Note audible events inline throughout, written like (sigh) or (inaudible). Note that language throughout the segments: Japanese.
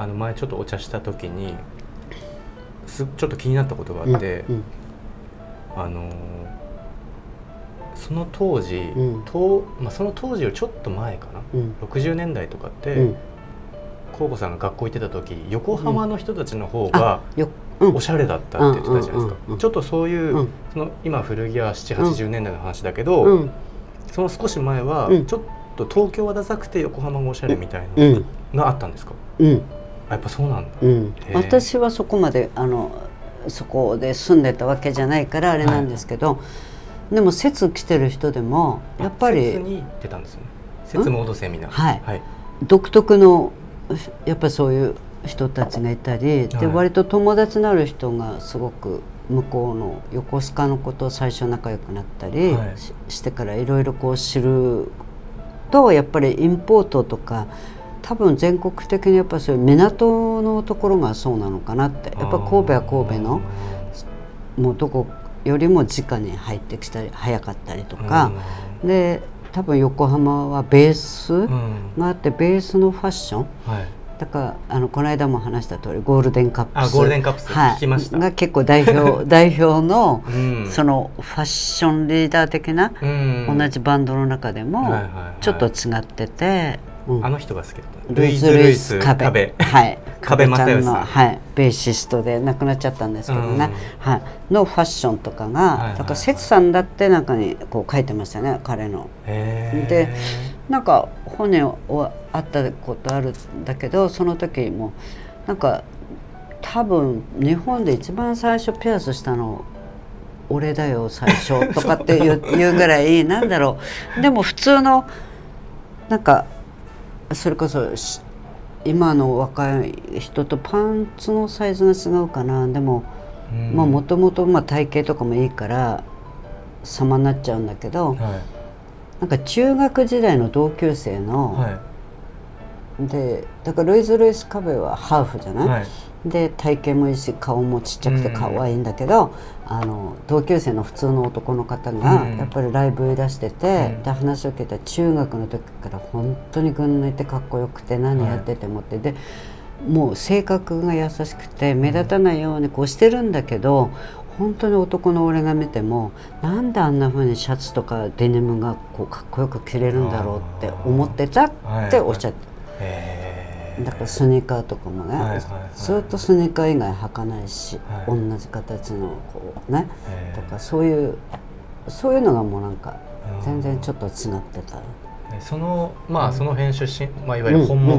あの前ちょっとお茶した時にすちょっと気になったことがあって、うんあのーその当時、うん。とまあ、その当時よりちょっと前かな、うん。60年代とかって、うん。コウコさんが学校行ってた時横浜の人たちの方がおしゃれだったって言ってたじゃないですか、ちょっとそういう、うん。その今古着は780年代の話だけど、うん。その少し前はうん。ちょっと東京はダサくて横浜がおしゃれみたいうん。なのがあったんですか、うん。あやっぱそうなんだ、うん。私はそこまであのそこで住んでたわけじゃないからあれなんですけど、でも節来てる人でもやっぱり節に出たんですよね節モードセミナーはい。はい、独特のやっぱりそういう人たちがいたり、ではい。割と友達になる人がすごく向こうの横須賀のことを最初仲良くなったりはい。し,、してからいろいろこう知るとやっぱりインポートとか多分全国的にやっぱりそういう港のところがそうなのかなって。やっぱ神戸は神戸のもうどこよりも直に入ってきたり早かったりとか、で多分横浜はベース、うん、うんがあってベースのファッション。はい。だからあのこの間も話した通りゴールデンカップス。あゴールデンカップスはい、が結構代表 (laughs) 代表の、うん。そのファッションリーダー的な、うん。同じバンドの中でもちょっと違ってて、うん。あの人が好きだった。ルイズ・ルイ (laughs) ス・カベ。壁はい、壁壁ちゃん正の、はい、ベーシストで亡くなっちゃったんですけどね、はい、のファッションとかが、だから節さんだって中にこう書いてましたね彼の。でなんか本にはあったことあるんだけどその時もなんか多分日本で一番最初ピアスしたの俺だよ最初とかっていう (laughs) いうぐらいなんだろう。でも普通のなんかそれこそし今の若い人とパンツのサイズが違うかな。でももともと体型とかもいいから様になっちゃうんだけど、はい。なんか中学時代の同級生の、はい。でだからルイズ・ルイス・カベはハーフじゃない、はい。で体型もいいし顔もちっちゃくて可愛いんだけど、あの同級生の普通の男の方がうん。やっぱりライブいらしてて、うん。で話を聞いたら中学の時から本当に群抜いてかっこよくて何やっててもって、でもう性格が優しくて目立たないようにこうしてるんだけど本当に男の俺が見てもなんであんな風にシャツとかデニムがこうかっこよく着れるんだろうって思ってたっておっしゃって。へーだからスニーカーとかもね、はいはいはい。ずっとスニーカー以外履かないし、はい。同じ形のこうねとかそういうそういうのがもうなんかうん。全然ちょっと違ってた。そのまあその辺出身、まあ、いわゆる本目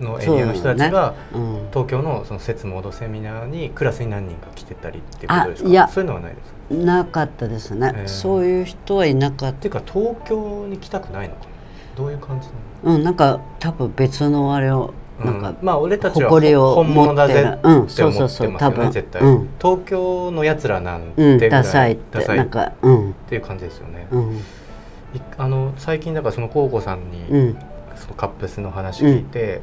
のエリアの人たちが、うん、東京のその節モードセミナーにクラスに何人か来てたりっていうことですか？あいや。そういうのはないですか？っなかったですね、へーそういう人はいなかっていうか東京に来たくないのかな？どういう感じなの？た、うん、なんか多分別のあれをなんか、うんまあ俺たちは誇りを本物だぜ持って思ってますそうそうそう多よね分。絶対、うん。東京のやつらなんてうん、ぐダサいってなんかうん。ていう感じですよね、うん。いあの最近だからその高子さんに、うん。そのカップスの話聞いて、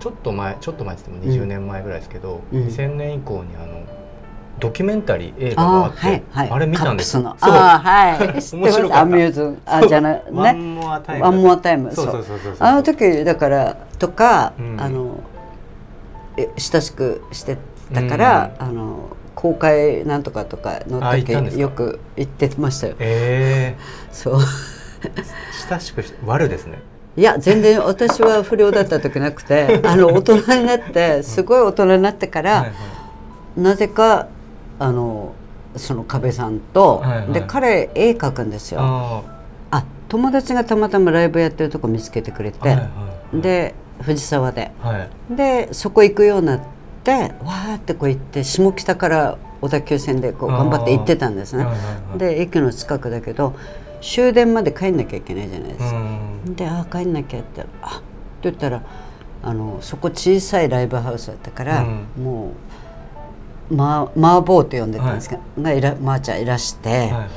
ちょっと前ちょっと前って言っても20年前ぐらいですけど、うん。2000年以降にあのドキュメンタリー映画がああってーはいはい。あれ見たんですよ。あーはい。(laughs) 面白かアミューズあじゃない。ワねンモアタイム。ワンモアタイム。そうそそううそう。そう。あの時だからとか、うん。あのえ親しくしてたから、あの公開なんとかとかの時よく行ってましたよ。えそう。え親しくし悪ですね。いや全然私は不良だった時なくてあの大人になって (laughs) すごい大人になってから、はいはい。なぜかあのその壁さんと、はいはい。で彼絵描くんですよ。ああ友達がたまたまライブやってるとこ見つけてくれて、ーはいはい。で藤沢で。はい。でそこ行くようになってわーってこう行って下北から小田急線でこう頑張って行ってたんですね。はいはいはい。で駅の近くだけど終電まで帰んなきゃいけないじゃないですうか、ん。であー帰んなきゃってあって言ったらあのそこ小さいライブハウスだったから、うん。もうま麻婆って呼んでたんですけど、がいらまー、ちゃんいらして「はいはい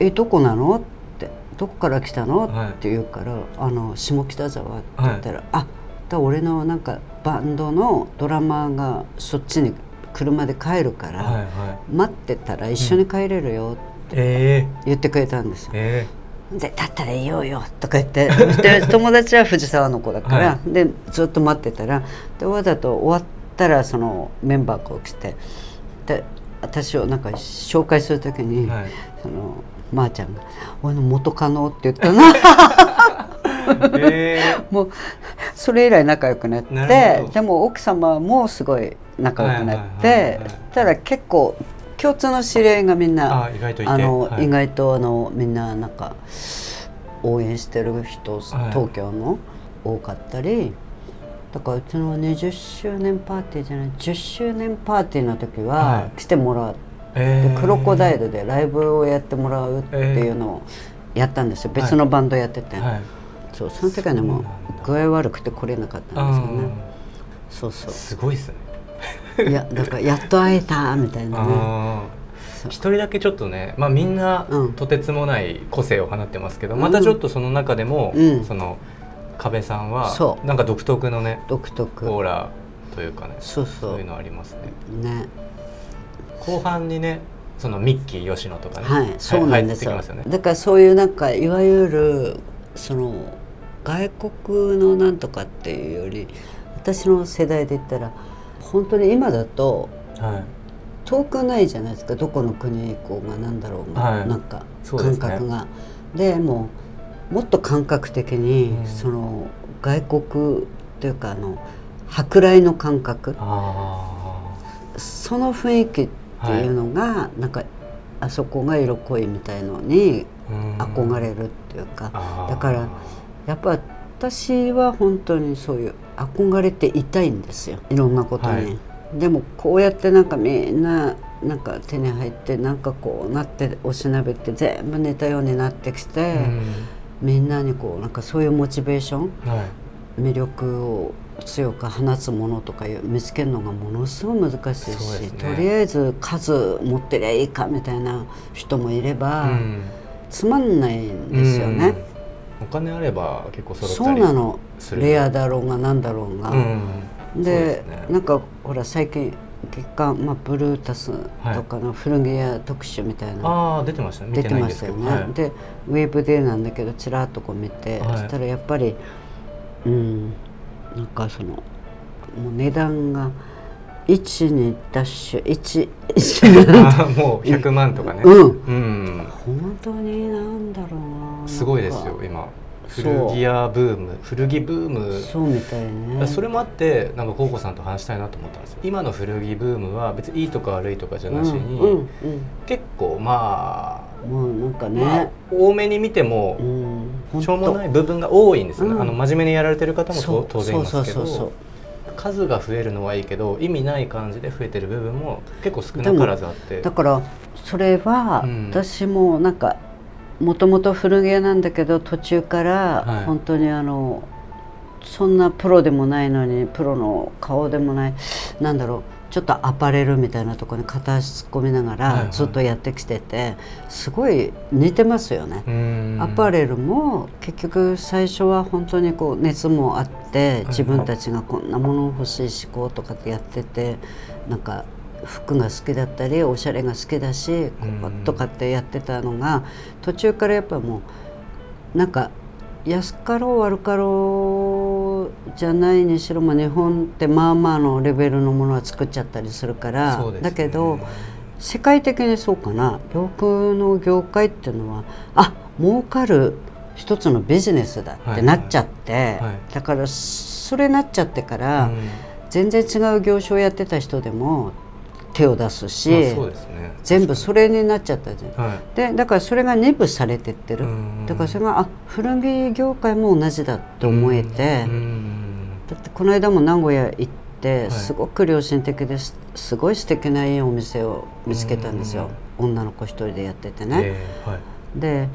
えどこなの?」って「どこから来たの？はい。って言うから「あの下北沢」って言ったら「あだ俺のなんかバンドのドラマーがそっちに車で帰るから、はいはい。待ってたら一緒に帰れるよ」ってえ言ってくれたんですよ。ええ。でだったら言おうよとか言って (laughs) で友達は藤沢の子だから、はでずっと待ってたらでわざと終わったらそのメンバーが起きてで私をなんか紹介する時に、はい。そのまー、ちゃんが「俺の元カノ」って言ったなえ (laughs) もうそれ以来仲良くなってでも奥様もすごい仲良くなってはいただ結構共通の知り合いがみんー、なあの、はい。意外とあのみんななんか応援してる人、はい。東京の多かったりだからうちの20周年パーティーじゃない10周年パーティーの時ははい。来てもらって、えー。クロコダイルでライブをやってもらうっていうのをやったんですよ、別のバンドやってて、はい。そうその時はねもう具合悪くて来れなかったんですよね。そうそすごいっすね。ういやだからやっと会えたみたいなね。一人だけちょっとね、まあ、みんなうん。とてつもない個性を放ってますけど、うん。またちょっとその中でも、うん。その壁さんはそう。なんか独特のね独特。オーラというかねそうそそういううのありますね。ね。後半にねそのミッキー吉野とかねはい、そうなんですよ。ね。だからそういうなんかいわゆるその外国のなんとかっていうより私の世代で言ったら本当に今だとはい。遠くないじゃないですか。どこの国行こうがなんだろうが、はい。なんか感覚が。でももっと感覚的に、うん。その外国っていうかあの舶来の感覚。あその雰囲気っていうのが、なんかあそこが色濃いみたいのにあ憧れるっていうか、だからやっぱ私は本当にそういう憧れていたいんですよ。いろんなことに、はい。でもこうやってなんかみんななんか手に入ってなんかこうなっておしなべて全部似たようになってきて、うんみんなにこうなんかそういうモチベーションはい。魅力を強く放つものとか見つけるのがものすごい難しいし、ね。とりあえず数持ってりゃいいかみたいな人もいれば、うん。つまんないんですよね。うん。お金あれば結構そうなの。レアだろうがなんだろうが、うん。でね。なんかほら最近月刊、まあ、ブルータスとかの古着屋特集みたいな、ああ出てましたね。見出てましたよね、はい。でウェーブデーなんだけどちらっとこう見て、はい。そしたらやっぱりうんなんかそのもう値段が1にダッシュ1 1に (laughs) あーもう100万とかね。うん。うん。本当になんだろうな。すごいですよ今古着屋ブーム古着ブーム。そうみたいね。それもあってなんかコウコさんと話したいなと思ったんですよ。今の古着ブームは別にいいとか悪いとかじゃなしに、うんうん結構まうん、もうなんかあ、ね、まあ多めに見てもうん、しょうもないい部分が多いんですよね、うん。あの真面目にやられてる方も当然いますけど数が増えるのはいいけど意味ない感じで増えてる部分も結構少なからずあって。だからそれはうん。私もなんかもともと古着屋なんだけど途中かはい。ら本当にあのそんなプロでもないのにプロの顔でもないなんだろうちょっとアパレルみたいなところに片足突っ込みながはいはい。らずっとやってきててすごい似てますよね。うん。アパレルも結局最初は本当にこう熱もあってい。自分たちがこんなもの欲しい思考とかってやっててなんか服が好きだったりおしゃれが好きだしこうとかってやってたのが途中からやっぱもうなんか安かろう悪かろうじゃないにしろも日本ってまあまあのレベルのものは作っちゃったりするから、ね。だけど世界的にそうかな。洋服の業界っていうのはあ儲かる一つのビジネスだってなっちゃって、はいはい。だからそれなっちゃってから、うん。全然違う業種をやってた人でも手を出すし、ね。全部それになっちゃったじゃん。はい。でだからそれが二部されてってる、うんだからそれがあ古着業界も同じだって思えて、うんだってこの間も名古屋行ってはい。すごく良心的です。すごい素敵ないいお店を見つけたんですよ。女の子一人でやっててね。えーはい。で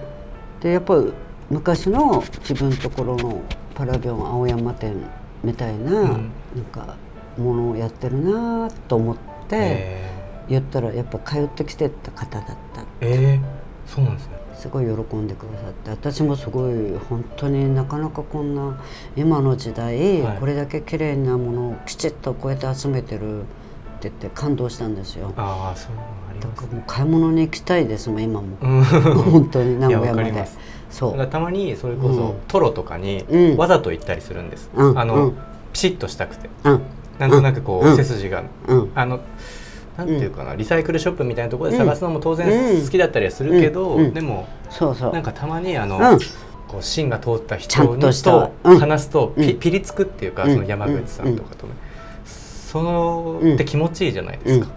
でやっぱり昔の自分のところのパラビョン青山店みたいな,、ん。なんかものをやってるなと思ってえ言ったらやっぱ通ってきてた方だったーえーそうなんですね。すごい喜んでくださって。私もすごい本当になかなかこんな今の時代、はい。これだけ綺麗なものをきちっとこうやって集めてるって言って感動したんですよ。ああそうだ。からもう買い物に行きたいですもん今も。うん。本当に名古屋まで。わかります。そう。たまにそれこそ、うん。トロとかにうん。わざと行ったりするんです、うん。あの、うん。ピシッとしたくて。うんなんとなくこう、うん。背筋がうん。あのなんていうかな、リサイクルショップみたいなところで探すのも当然うん好きだったりはするけど、でもそうそう。なんかたまにあの、うん。こう芯が通った人ちゃんと話すとピ,、うん。ピリつくっていうか、うん。その山口さんとかとね、そのって気持ちいいじゃないですか。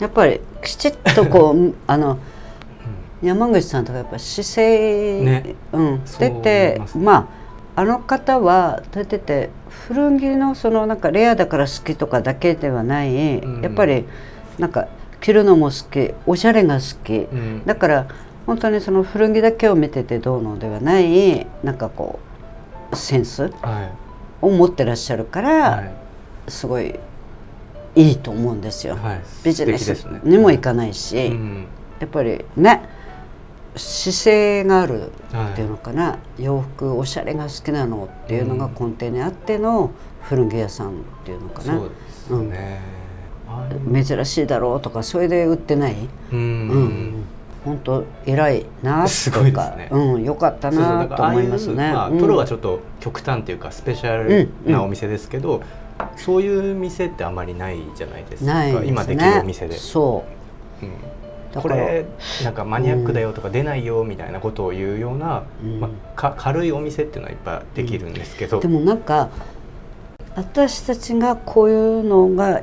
やっぱりきちっとこう (laughs) あの山口さんとかやっぱ姿勢、ね。うん、出て思いますまああの方は出てて古着のそのなんかレアだから好きとかだけではない、うん。やっぱりなんか着るのも好きおしゃれが好き、うん。だから本当にその古着だけを見ててどうのではないなんかこうセンスはを持ってらっしゃるかい、ら、はい。すごいいいと思うんですよ。はい、ビジネスにもいかないし、うん。やっぱりね姿勢があるっていうのかな、洋服おしゃれが好きなのっていうのが根底にあっての古着屋さんっていうのかな、そうですね。あ珍しいだろうとかそれで売ってない、ううん。ん本当偉いなすとか、(laughs) ね。うん、よかったなと思いうますね。まあ、うん。トロはちょっと極端っていうかスペシャルなお店ですけど、そういう店ってあまりないじゃないですか。ないですね。今できるお店で、そう。うんこれなんかマニアックだよとか出ないよみたいなことを言うような、うん。まあ、か軽いお店っていうのはいっぱいできるんですけど、でもなんか私たちがこういうのが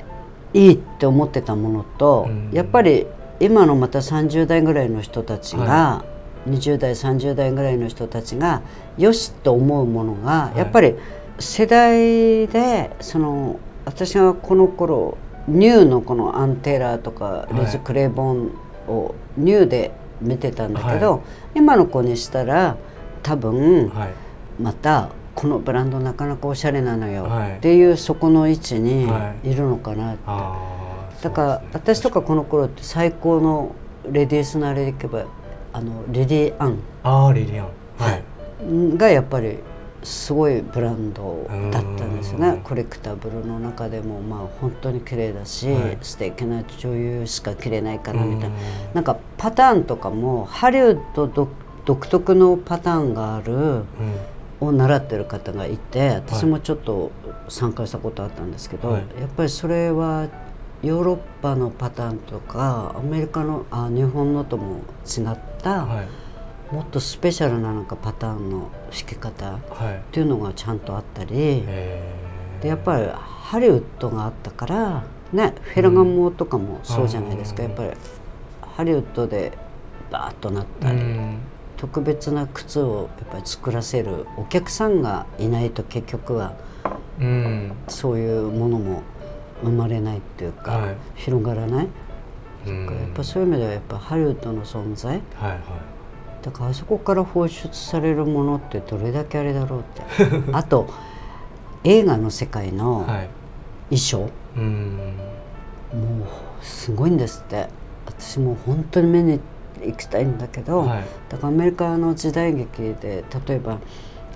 いいって思ってたものと、うん。やっぱり今のまた30代ぐらいの人たちが、は20代30代ぐらいの人たちがよしと思うものが、い。やっぱり世代でその私がこの頃ニューのこのアンテラーとかい。レズ・クレイボンをニューで見てたんだけど、は今の子にしたら多分、はい。またこのブランドなかなかおしゃれなのよ、はい。っていうそこの位置にはい。いるのかなって、あーだから、私とかこの頃って最高のレディースのあれでいけばあのレディアン。ああリリアン。はい。がやっぱりすごいブランドだったんですようん。ねコレクタブルの中でもまあ本当に綺麗だし、はい。素敵な女優しか着れないかなみたいな。うん。なんかパターンとかもハリウッド独独特のパターンがあるうん。を習ってる方がいて私もちょっと参加したことあったんですけど、はい。やっぱりそれはヨーロッパのパターンとかアメリカのあ日本のとも違った、はいもっとスペシャルななんかパターンの弾き方っはい。ていうのがちゃんとあったり。えー。でやっぱりハリウッドがあったからねフェラガモとかもそうじゃないですか、うん。やっぱりハリウッドでバーッとなったり。うん。特別な靴をやっぱり作らせるお客さんがいないと結局はうん。そういうものも生まれないっていうか、はい。広がらない、うん。やっぱそういう意味ではやっぱハリウッドの存在はいはいだからあそこから放出されるものってどれだけあれだろうって。(laughs) あと映画の世界のはい。衣装、うん。もうすごいんですって。私もう本当に目に行きたいんだけど、はい。だからアメリカの時代劇で例えば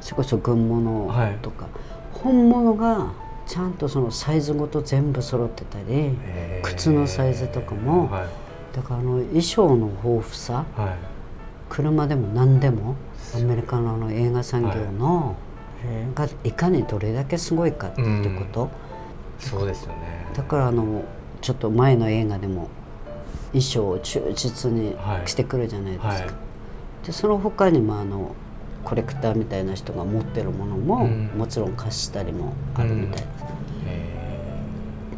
それこそ軍物とか、本物がちゃんとそのサイズごと全部揃ってたり靴のサイズとかもはい。だからあの衣装の豊富さはい車でも何でもアメリカのあの映画産業の、えーがいかにどれだけすごいかってこと、そうですよね。だからあのちょっと前の映画でも衣装を忠実にはい。着てくるじゃないですか。はい。でその他にもあのコレクターみたいな人が持ってるものも、うん。もちろん貸したりもあるみたいです、え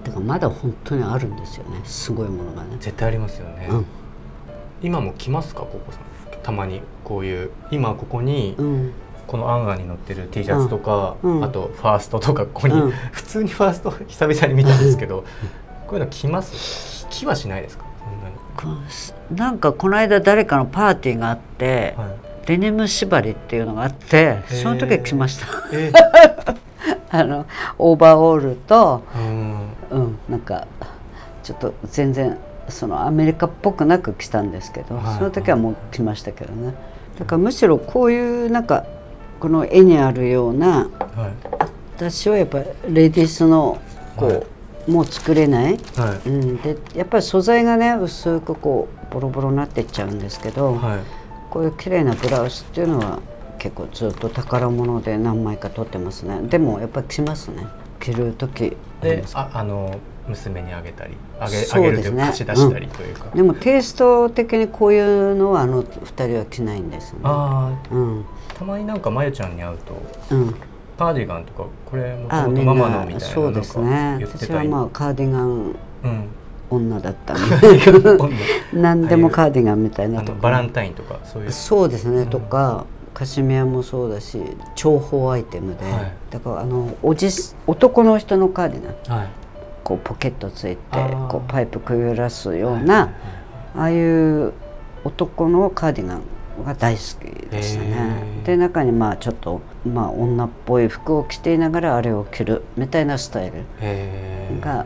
だからまだ本当にあるんですよね。すごいものがね。ー、絶対ありますよね、うん。今も来ますかココさん？たまにこういう今ここにうん。このアンガーに載ってる T シャツとか、うん。あとファーストとかここに、うん。普通にファースト (laughs) 久々に見たんですけど、こういうの来ます？来はしないですか？そんなに。なんかこの間誰かのパーティーがあって、はい。デニム縛りっていうのがあってー。その時は来ました。え。(laughs) あのオーバーオールとうん。うんなんかちょっと全然そのアメリカっぽくなく来たんですけど、はい。その時はもう来ましたけどね。だからむしろこういうなんかこの絵にあるようなはい。私はやっぱりレディースのこう、はい。もう作れない、はい。うん、でやっぱり素材がね薄くこうボロボロになってっちゃうんですけど、はい。こういう綺麗なブラウスっていうのは結構ずっと宝物で何枚か撮ってますね。でもやっぱり着ますね。着る時でああの娘にあげたりあげ,、あげるというか貸し出したりというか、でもテイスト的にこういうのはあの2人は着ないんですね。ああ、うん。たまになんかまゆちゃんに会うとうん。カーディガンとかこれもともとママのなみたいなそうですね。私はまあカーディガンうん。女だった (laughs) 何でもカーディガンみたいな。あとかのバランタインとかそういう。そうですね、ん。とかカシミヤもそうだし重宝アイテムで、はい。だからあのおじ男の人のカーディガン。はいこうポケットついてこうパイプくぐらすようはいな、ああいう男のカーディガンが大好きでしたね。で中にまあちょっとまあ女っぽい服を着ていながらあれを着るみたいなスタイルが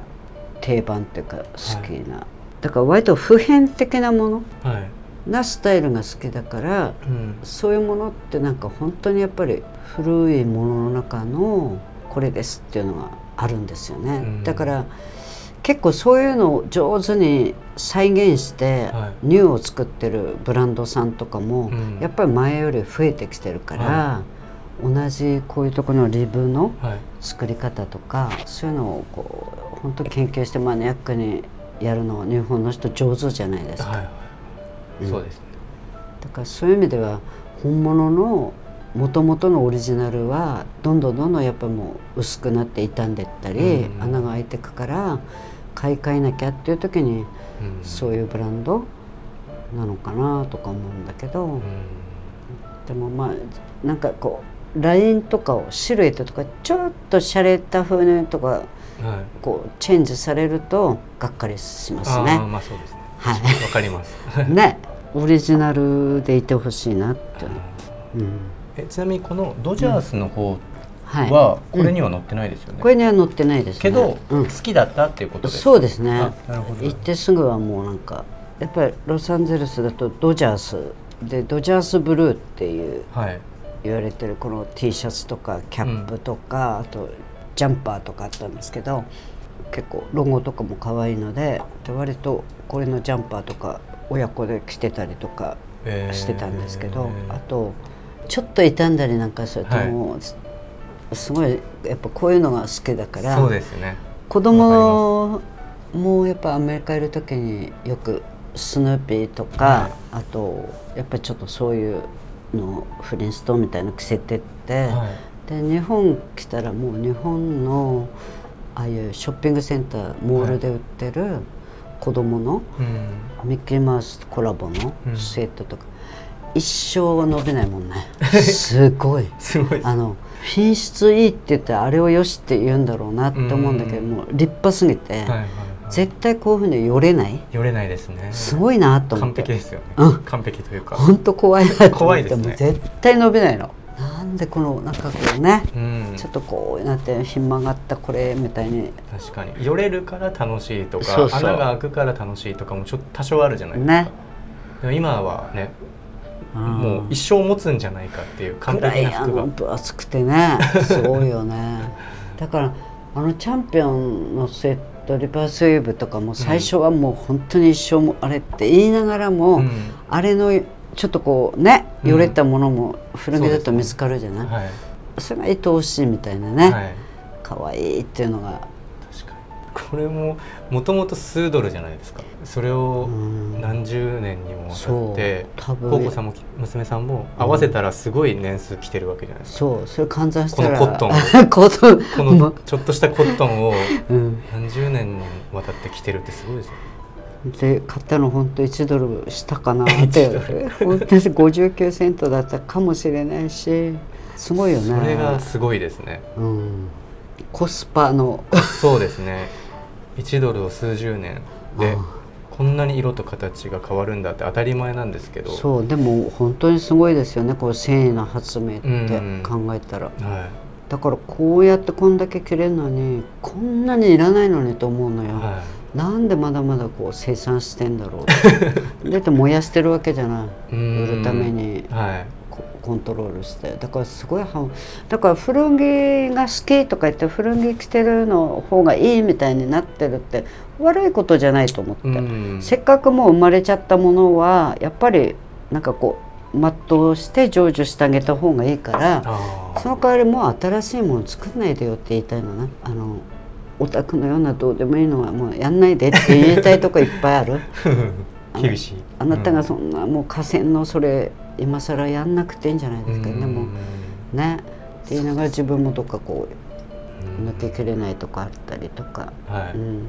定番っていうか好きな、だから割と普遍的なものはい。なスタイルが好きだからうん。そういうものってなんか本当にやっぱり古いものの中のこれですっていうのがあるんですよね、うん。だから結構そういうのを上手に再現してはニューを作ってるブランドさんとかもうん。やっぱり前より増えてきてるから、は同じこういうところのリブのはい。作り方とかそういうのをこう本当研究してマニアックにやるのは日本の人上手じゃないですか。はいそうですね。だからそういう意味では本物の元々のオリジナルはどんどんどんどんやっぱもう薄くなって傷んでったり、うん。穴が開いてくから買い替えなきゃっていう時にうん。そういうブランドなのかなとか思うんだけど、うん。でもまあなんかこうラインとかをシルエットとかちょっと洒落た風にとかはい。こうチェンジされるとがっかりしますね。まあそうですね。はい。わかります。(laughs) ね。オリジナルでいてほしいなって、うんえちなみにこのドジャースの方はこれには載ってないですよね、これには載ってないですね。けど、うん。好きだったっていうことですか？そうですね。あなるほど。行ってすぐはもうなんかやっぱりロサンゼルスだとドジャースでドジャースブルーっていうはい。言われてるこの T シャツとかキャップとか、あとジャンパーとかあったんですけど結構ロゴとかも可愛いのでで割とこれのジャンパーとか親子で着てたりとかえー。してたんですけど、あとちょっと傷んだりなんかするとはい。もう、すすごいやっぱこういうのが好きだからそうですね。子供もやっぱアメリカいる時によくスヌーピーとか、はい。あとやっぱりちょっとそういうのフリンストーンみたいなの着せてって、はい。で日本来たらもう日本のああいうショッピングセンターモールで売ってる子供のうん。ミッキーマウスコラボのうん。スウェットとか、一生伸びないもんね。(laughs) すごい。すごい。あの品質いいって言ったらあれをよしって言うんだろうなって思うんだけど、うん。もう立派すぎて、はいはいはい。絶対こういうふうによれない。寄れないですね。すごいなと思完って。璧ですよ。ね、うん。完璧というか。本当怖いなと思って。怖いですね。もう絶対伸びないの。なんでこのなんかこうね、うん。ちょっとこうなってひん曲がったこれみたいに。確かに。寄れるから楽しいとか穴が開くから楽しいとかもちょっと多少あるじゃないですか、ね。今はねももう一生持つんじゃないかっていう完璧な服が。分厚くてね。すごいよね。(laughs) だからあのチャンピオンのセットリバースウェーブとかも最初はもう本当に一生もあれって言いながらも、うん。あれのちょっとこうねうん。よれたものも古着だと見つかるじゃない、はい、それが愛おしいみたいなね、はい、可愛いっていうのが。確かに。これももともと数ドルじゃないですか。それをうん。何十年にもわたってそう。多分。コウコさんも娘さんも合わせたらすごい年数着てるわけじゃないですか、そう。それ換算したらこのコットン (laughs) コットン。こまのちょっとしたコットンを (laughs) うん、何十年にわたって着てるってすごいですよ。ねで買ったの本当1ドルしたかなって。本当に59セントだったかもしれないしすごいよね。それがすごいですね。うん、コスパの。そうですね1ドルを数十年であこんなに色と形が変わるんだって当たり前なんですけど。そうでも本当にすごいですよねこう繊維の発明ってうん。考えたら、はだからこうやってこんだけ切れるのにこんなにいらないのにと思うのよ、い。はなんでまだまだこう生産してんだろう。(laughs) だって燃やしてるわけじゃないい。うん。売るために。はいココントロールしてだからすごいはだから古着が好きとか言って古着着てるの方がいいみたいになってるって悪いことじゃないと思って、うん。せっかくもう生まれちゃったものはやっぱりなんかこ全うして成就してあげた方がいいからその代わりもう新しいもの作んないでよって言いたいのなあのオタクのようなどうでもいいのはもうやんないでって言いたいとこいっぱいある。(laughs) 厳しい。あなたがそんなもう河川のそれ今更やんなくていいんじゃないですか、でもねって言いながら自分もどっかこう抜けきれないとかあったりとか、はい、うん